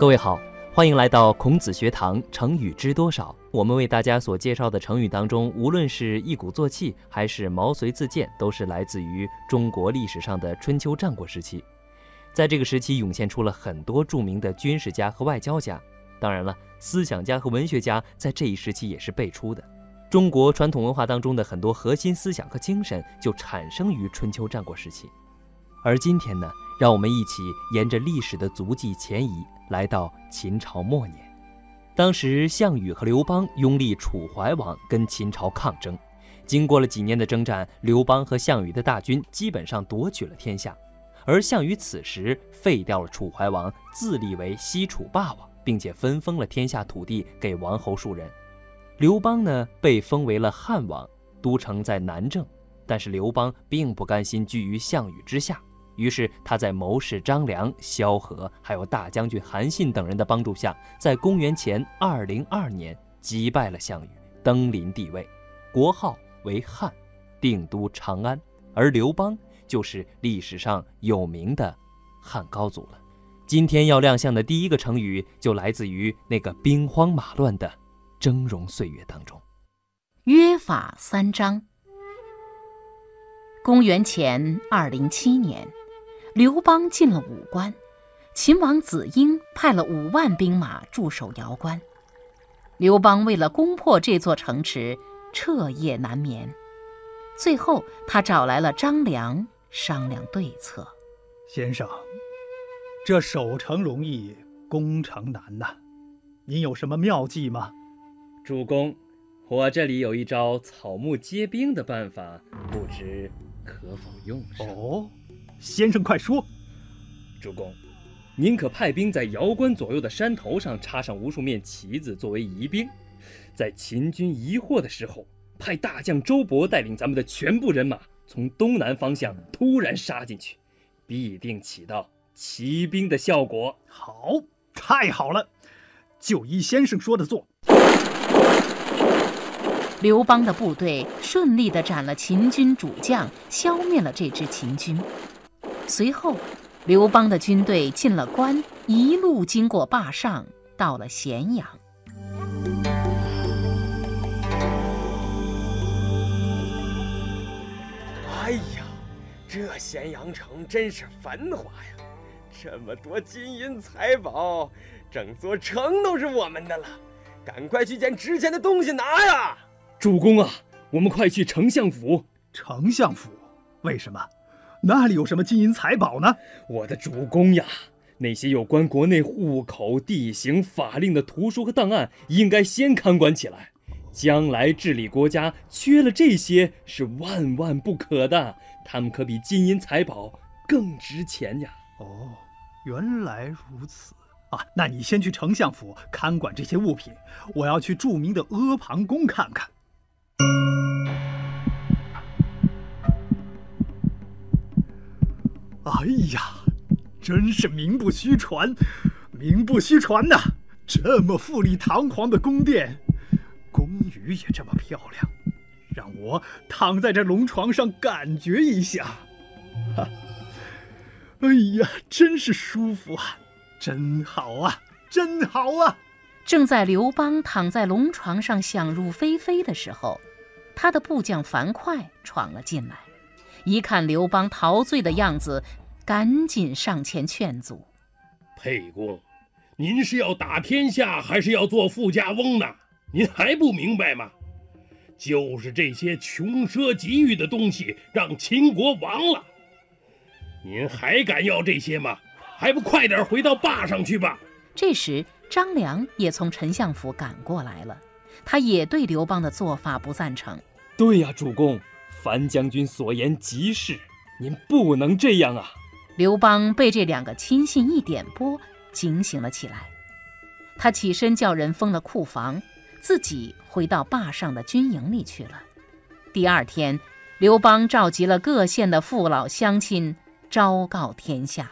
各位好，欢迎来到孔子学堂。成语知多少？我们为大家所介绍的成语当中，无论是一鼓作气，还是毛遂自荐，都是来自于中国历史上的春秋战国时期。在这个时期，涌现出了很多著名的军事家和外交家。当然了，思想家和文学家在这一时期也是辈出的。中国传统文化当中的很多核心思想和精神，就产生于春秋战国时期。而今天呢，让我们一起沿着历史的足迹前移。来到秦朝末年，当时项羽和刘邦拥立楚怀王，跟秦朝抗争。经过了几年的征战，刘邦和项羽的大军基本上夺取了天下。而项羽此时废掉了楚怀王，自立为西楚霸王，并且分封了天下土地给王侯数人。刘邦呢，被封为了汉王，都城在南郑。但是刘邦并不甘心居于项羽之下。于是他在谋士张良、萧何，还有大将军韩信等人的帮助下，在公元前二零二年击败了项羽，登临帝位，国号为汉，定都长安。而刘邦就是历史上有名的汉高祖了。今天要亮相的第一个成语，就来自于那个兵荒马乱的峥嵘岁月当中。约法三章。公元前二零七年。刘邦进了武关，秦王子婴派了五万兵马驻守瑶关。刘邦为了攻破这座城池，彻夜难眠。最后，他找来了张良商量对策。先生，这守城容易，攻城难呐，您有什么妙计吗？主公，我这里有一招草木皆兵的办法，不知可否用上？哦。先生，快说！主公，您可派兵在瑶关左右的山头上插上无数面旗子作为疑兵，在秦军疑惑的时候，派大将周勃带领咱们的全部人马从东南方向突然杀进去，必定起到骑兵的效果。好，太好了，就依先生说的做。刘邦的部队顺利地斩了秦军主将，消灭了这支秦军。随后，刘邦的军队进了关，一路经过霸上，到了咸阳。哎呀，这咸阳城真是繁华呀！这么多金银财宝，整座城都是我们的了。赶快去捡值钱的东西拿呀！主公啊，我们快去丞相府。丞相府？为什么？那里有什么金银财宝呢？我的主公呀，那些有关国内户口、地形、法令的图书和档案，应该先看管起来。将来治理国家，缺了这些是万万不可的。他们可比金银财宝更值钱呀！哦，原来如此啊！那你先去丞相府看管这些物品，我要去著名的阿房宫看看。哎呀，真是名不虚传，名不虚传呐！这么富丽堂皇的宫殿，宫女也这么漂亮，让我躺在这龙床上感觉一下。哈，哎呀，真是舒服啊，真好啊，真好啊！正在刘邦躺在龙床上想入非非的时候，他的部将樊哙闯了进来，一看刘邦陶醉的样子。赶紧上前劝阻，沛公，您是要打天下，还是要做富家翁呢？您还不明白吗？就是这些穷奢极欲的东西，让秦国亡了。您还敢要这些吗？还不快点回到坝上去吧！这时，张良也从丞相府赶过来了，他也对刘邦的做法不赞成。对呀，主公，樊将军所言极是，您不能这样啊！刘邦被这两个亲信一点拨，警醒了起来。他起身叫人封了库房，自己回到坝上的军营里去了。第二天，刘邦召集了各县的父老乡亲，昭告天下：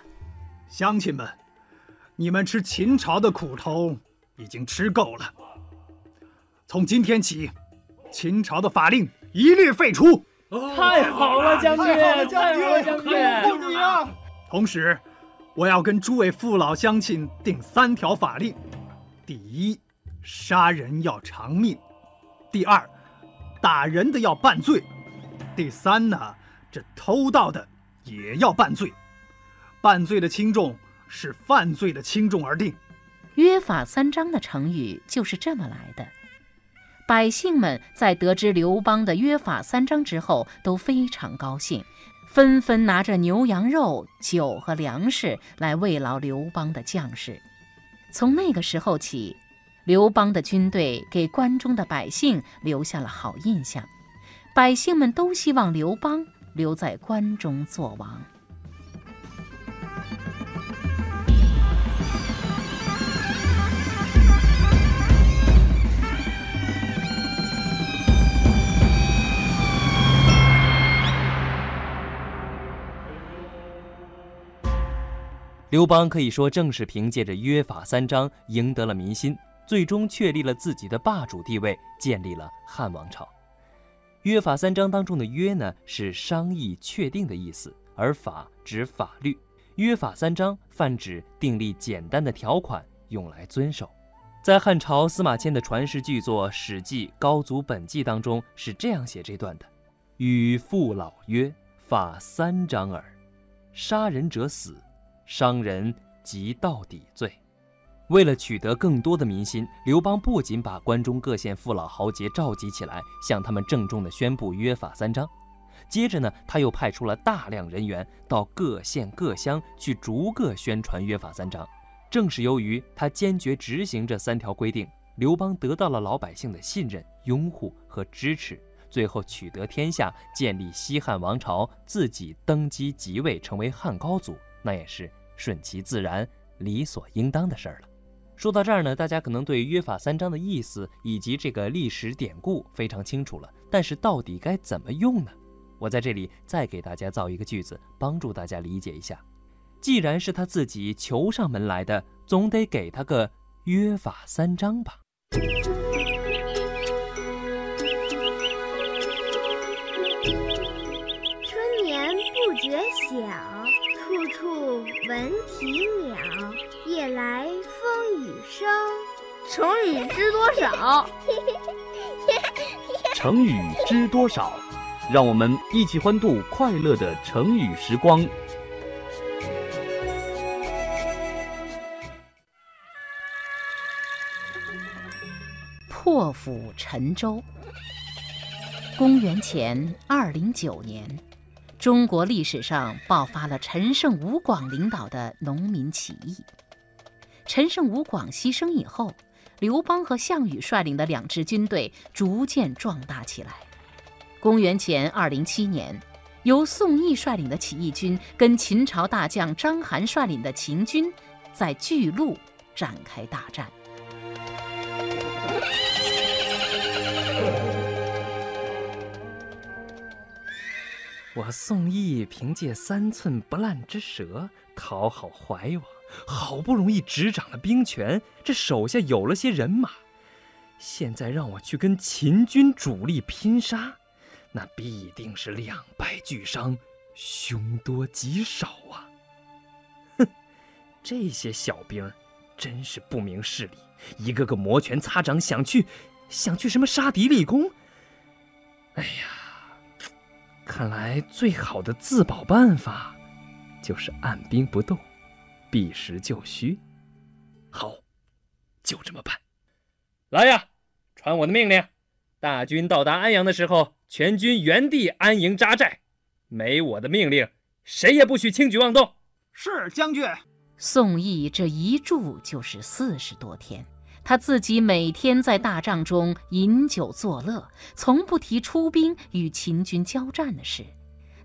乡亲们，你们吃秦朝的苦头已经吃够了。从今天起，秦朝的法令一律废除。太好了，将军！太好了，将军！将军！同时，我要跟诸位父老乡亲定三条法令：第一，杀人要偿命；第二，打人的要办罪；第三呢，这偷盗的也要办罪。办罪的轻重是犯罪的轻重而定。约法三章的成语就是这么来的。百姓们在得知刘邦的约法三章之后，都非常高兴。纷纷拿着牛羊肉、酒和粮食来慰劳刘邦的将士。从那个时候起，刘邦的军队给关中的百姓留下了好印象，百姓们都希望刘邦留在关中做王。刘邦可以说正是凭借着约法三章赢得了民心，最终确立了自己的霸主地位，建立了汉王朝。约法三章当中的“约”呢，是商议确定的意思，而“法”指法律。约法三章泛指订立简单的条款，用来遵守。在汉朝司马迁的传世巨作《史记·高祖本纪》当中是这样写这段的：“与父老约法三章耳，杀人者死。”伤人即到底罪。为了取得更多的民心，刘邦不仅把关中各县父老豪杰召集起来，向他们郑重地宣布约法三章。接着呢，他又派出了大量人员到各县各乡去逐个宣传约法三章。正是由于他坚决执行这三条规定，刘邦得到了老百姓的信任、拥护和支持，最后取得天下，建立西汉王朝，自己登基即位，成为汉高祖。那也是顺其自然、理所应当的事儿了。说到这儿呢，大家可能对约法三章的意思以及这个历史典故非常清楚了。但是到底该怎么用呢？我在这里再给大家造一个句子，帮助大家理解一下。既然是他自己求上门来的，总得给他个约法三章吧。春眠不觉晓。闻啼鸟，夜来风雨声。成语知多少？成语知多少？让我们一起欢度快乐的成语时光。破釜沉舟。公元前二零九年。中国历史上爆发了陈胜吴广领导的农民起义。陈胜吴广牺牲以后，刘邦和项羽率领的两支军队逐渐壮大起来。公元前二零七年，由宋义率领的起义军跟秦朝大将章邯率领的秦军在巨鹿展开大战。我宋义凭借三寸不烂之舌讨好怀王，好不容易执掌了兵权，这手下有了些人马。现在让我去跟秦军主力拼杀，那必定是两败俱伤，凶多吉少啊！哼，这些小兵真是不明事理，一个个摩拳擦掌，想去想去什么杀敌立功。哎呀！看来最好的自保办法，就是按兵不动，避实就虚。好，就这么办。来呀，传我的命令：大军到达安阳的时候，全军原地安营扎寨。没我的命令，谁也不许轻举妄动。是将军。宋义这一住就是四十多天。他自己每天在大帐中饮酒作乐，从不提出兵与秦军交战的事。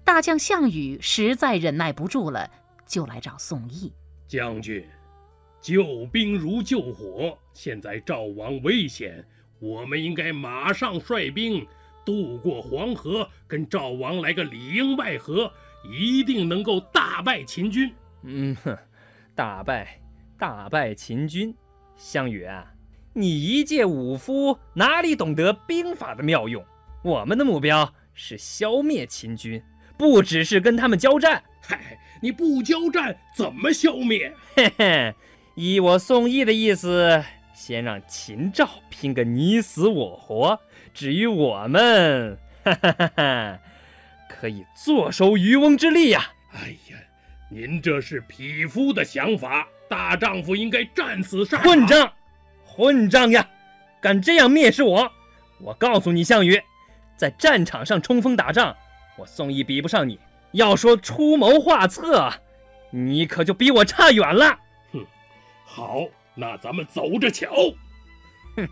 大将项羽实在忍耐不住了，就来找宋义将军。救兵如救火，现在赵王危险，我们应该马上率兵渡过黄河，跟赵王来个里应外合，一定能够大败秦军。嗯哼，大败，大败秦军，项羽啊！你一介武夫，哪里懂得兵法的妙用？我们的目标是消灭秦军，不只是跟他们交战，嗨，你不交战怎么消灭？嘿嘿，依我宋义的意思，先让秦赵拼个你死我活。至于我们，哈哈哈哈，可以坐收渔翁之利呀！哎呀，您这是匹夫的想法，大丈夫应该战死沙场。混账，混账呀！敢这样蔑视我！我告诉你，项羽，在战场上冲锋打仗，我宋义比不上你。要说出谋划策，你可就比我差远了。哼，好，那咱们走着瞧。哼，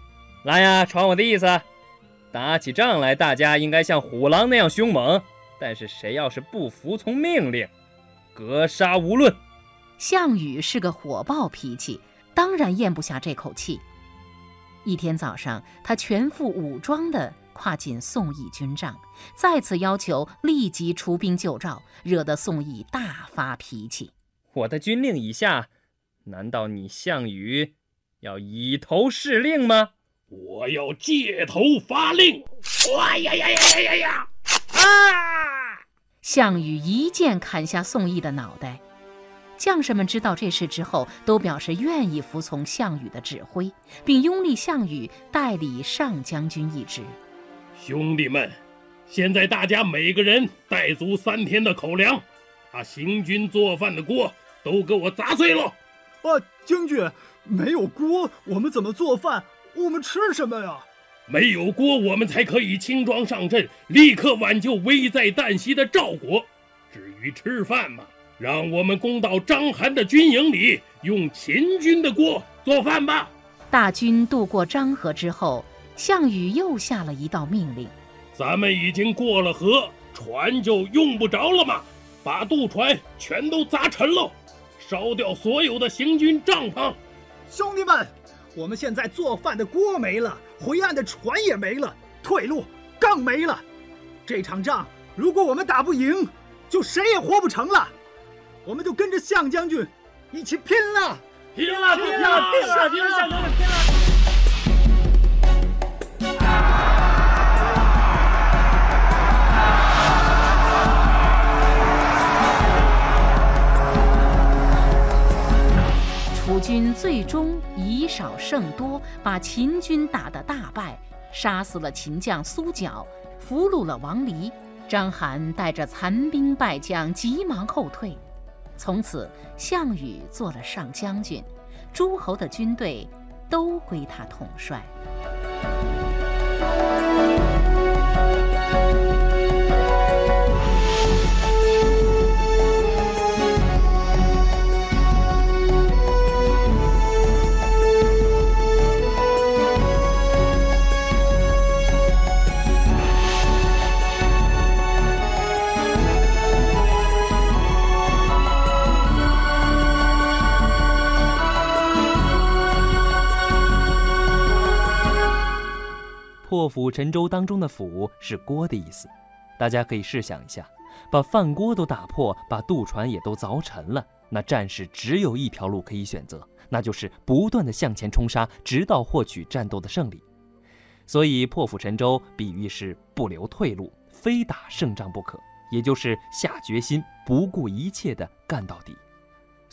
来呀，传我的意思，打起仗来，大家应该像虎狼那样凶猛。但是谁要是不服从命令，格杀无论。项羽是个火爆脾气，当然咽不下这口气。一天早上，他全副武装的。跨进宋义军帐，再次要求立即出兵救赵，惹得宋义大发脾气。我的军令已下，难道你项羽要以头示令吗？我要借头发令！哎呀呀呀呀呀呀！啊！项羽一剑砍下宋义的脑袋。将士们知道这事之后，都表示愿意服从项羽的指挥，并拥立项羽代理上将军一职。兄弟们，现在大家每个人带足三天的口粮，把行军做饭的锅都给我砸碎了。啊，将军，没有锅，我们怎么做饭？我们吃什么呀？没有锅，我们才可以轻装上阵，立刻挽救危在旦夕的赵国。至于吃饭嘛，让我们攻到章邯的军营里，用秦军的锅做饭吧。大军渡过漳河之后。项羽又下了一道命令：“咱们已经过了河，船就用不着了吗？把渡船全都砸沉喽，烧掉所有的行军帐篷。兄弟们，我们现在做饭的锅没了，回岸的船也没了，退路更没了。这场仗如果我们打不赢，就谁也活不成了。我们就跟着项将军一起拼了！拼了！拼了！拼了！拼了！拼了！”楚军最终以少胜多，把秦军打得大败，杀死了秦将苏角，俘虏了王离。章邯带着残兵败将急忙后退。从此，项羽做了上将军，诸侯的军队都归他统帅。破釜沉舟当中的“釜”是锅的意思，大家可以试想一下，把饭锅都打破，把渡船也都凿沉了，那战士只有一条路可以选择，那就是不断的向前冲杀，直到获取战斗的胜利。所以破釜沉舟比喻是不留退路，非打胜仗不可，也就是下决心，不顾一切的干到底。《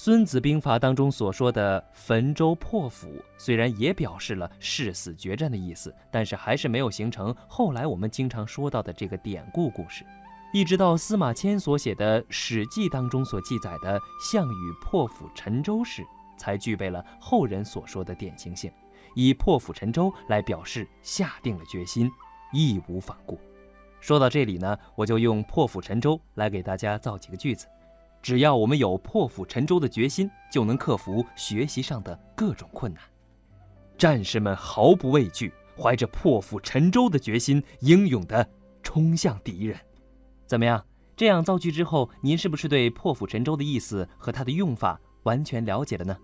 孙子兵法》当中所说的“焚舟破釜”，虽然也表示了誓死决战的意思，但是还是没有形成后来我们经常说到的这个典故故事。一直到司马迁所写的《史记》当中所记载的项羽破釜沉舟时，才具备了后人所说的典型性，以破釜沉舟来表示下定了决心，义无反顾。说到这里呢，我就用破釜沉舟来给大家造几个句子。只要我们有破釜沉舟的决心，就能克服学习上的各种困难。战士们毫不畏惧，怀着破釜沉舟的决心，英勇地冲向敌人。怎么样？这样造句之后，您是不是对破釜沉舟的意思和它的用法完全了解了呢？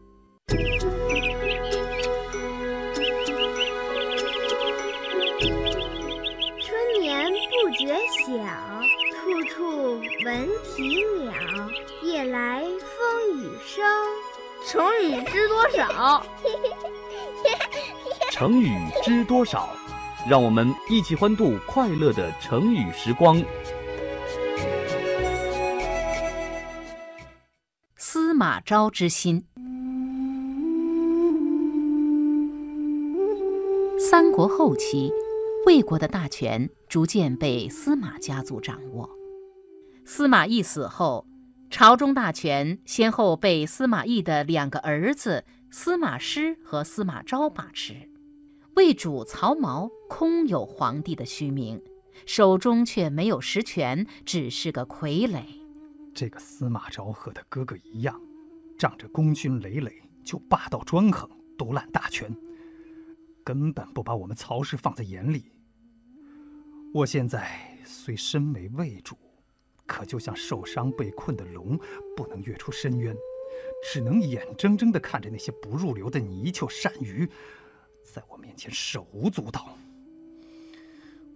春眠不觉晓，处处闻啼鸟。夜来风雨声，成语知多少？成语知多少？让我们一起欢度快乐的成语时光。司马昭之心。三国后期，魏国的大权逐渐被司马家族掌握。司马懿死后，朝中大权先后被司马懿的两个儿子司马师和司马昭把持。魏主曹髦空有皇帝的虚名，手中却没有实权，只是个傀儡。这个司马昭和他哥哥一样，仗着功勋累累就霸道专横，独揽大权。根本不把我们曹氏放在眼里。我现在虽身为魏主，可就像受伤被困的龙，不能跃出深渊，只能眼睁睁地看着那些不入流的泥鳅鳝鱼，在我面前手舞足蹈。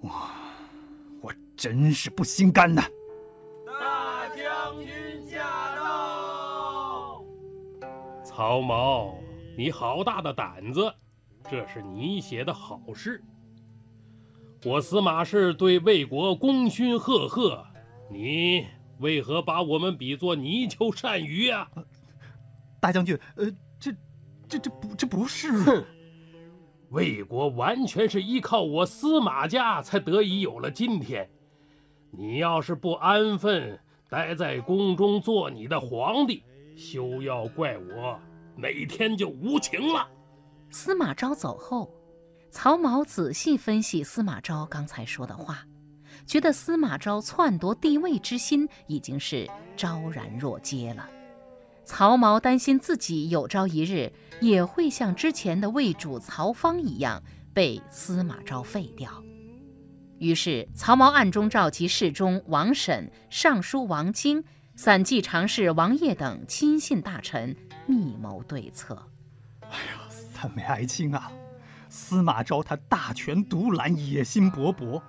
我，我真是不心甘呐！大将军驾到！曹髦，你好大的胆子！这是你写的好诗。我司马氏对魏国功勋赫赫，你为何把我们比作泥鳅鳝鱼呀？大将军，呃，这、这、这不、这不是。哼，魏国完全是依靠我司马家才得以有了今天。你要是不安分，待在宫中做你的皇帝，休要怪我哪天就无情了。司马昭走后，曹髦仔细分析司马昭刚才说的话，觉得司马昭篡夺帝位之心已经是昭然若揭了。曹髦担心自己有朝一日也会像之前的魏主曹芳一样被司马昭废掉，于是曹髦暗中召集侍中王审、尚书王经、散骑常侍王业等亲信大臣，密谋对策。哎呀！三位爱卿啊，司马昭他大权独揽，野心勃勃，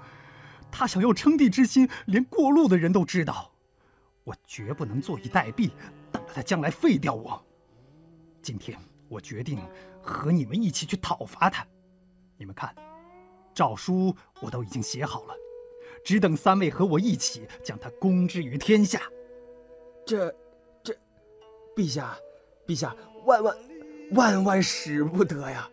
他想要称帝之心，连过路的人都知道。我绝不能坐以待毙，等着他将来废掉我。今天我决定和你们一起去讨伐他。你们看，诏书我都已经写好了，只等三位和我一起将他公之于天下。这，这，陛下，陛下，万万。万万使不得呀！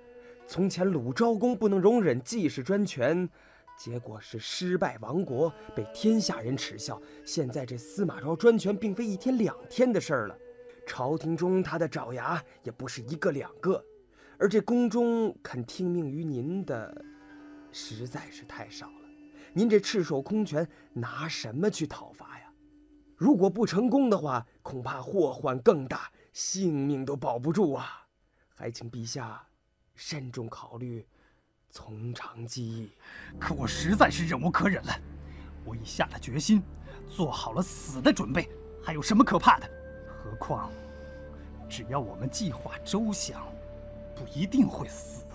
从前鲁昭公不能容忍季氏专权，结果是失败亡国，被天下人耻笑。现在这司马昭专权，并非一天两天的事儿了，朝廷中他的爪牙也不是一个两个，而这宫中肯听命于您的，实在是太少了。您这赤手空拳，拿什么去讨伐呀？如果不成功的话，恐怕祸患更大，性命都保不住啊！还请陛下慎重考虑，从长计议。可我实在是忍无可忍了，我已下了决心，做好了死的准备，还有什么可怕的？何况，只要我们计划周详，不一定会死。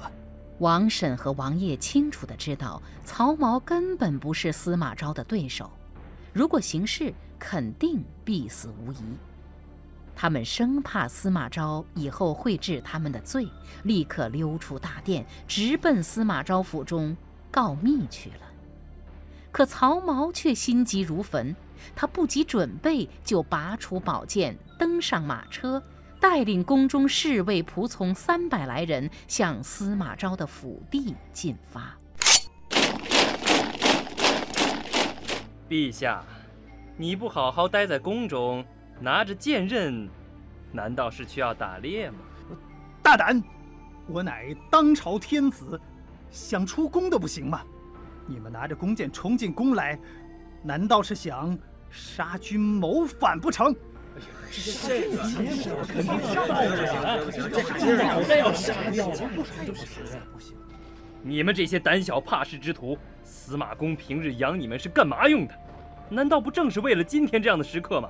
王婶和王爷清楚的知道，曹髦根本不是司马昭的对手，如果行事，肯定必死无疑。他们生怕司马昭以后会治他们的罪，立刻溜出大殿，直奔司马昭府中告密去了。可曹髦却心急如焚，他不及准备，就拔出宝剑，登上马车，带领宫中侍卫仆从三百来人，向司马昭的府邸进发。陛下，你不好好待在宫中？拿着剑刃，难道是去要打猎吗？大胆！我乃当朝天子，想出宫都不行吗？你们拿着弓箭冲进宫来，难道是想杀君谋反不成？这个肯定是杀掉这要杀掉了。不行！你们这些胆小怕事之徒，司马公平日养你们是干嘛用的？难道不正是为了今天这样的时刻吗？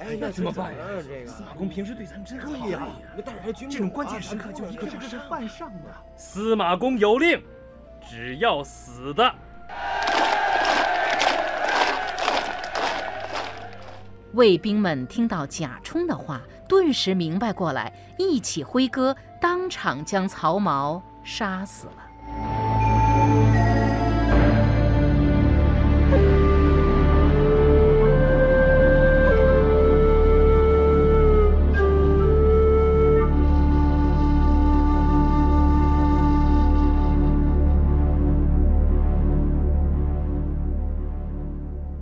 哎，那怎么办呀？这个司马公平时对咱们真好呀，带着军这种关键时刻就一个个是犯上了。司马公有令，只要死的。卫兵们听到贾充的话，顿时明白过来，一起挥戈，当场将曹髦杀死了。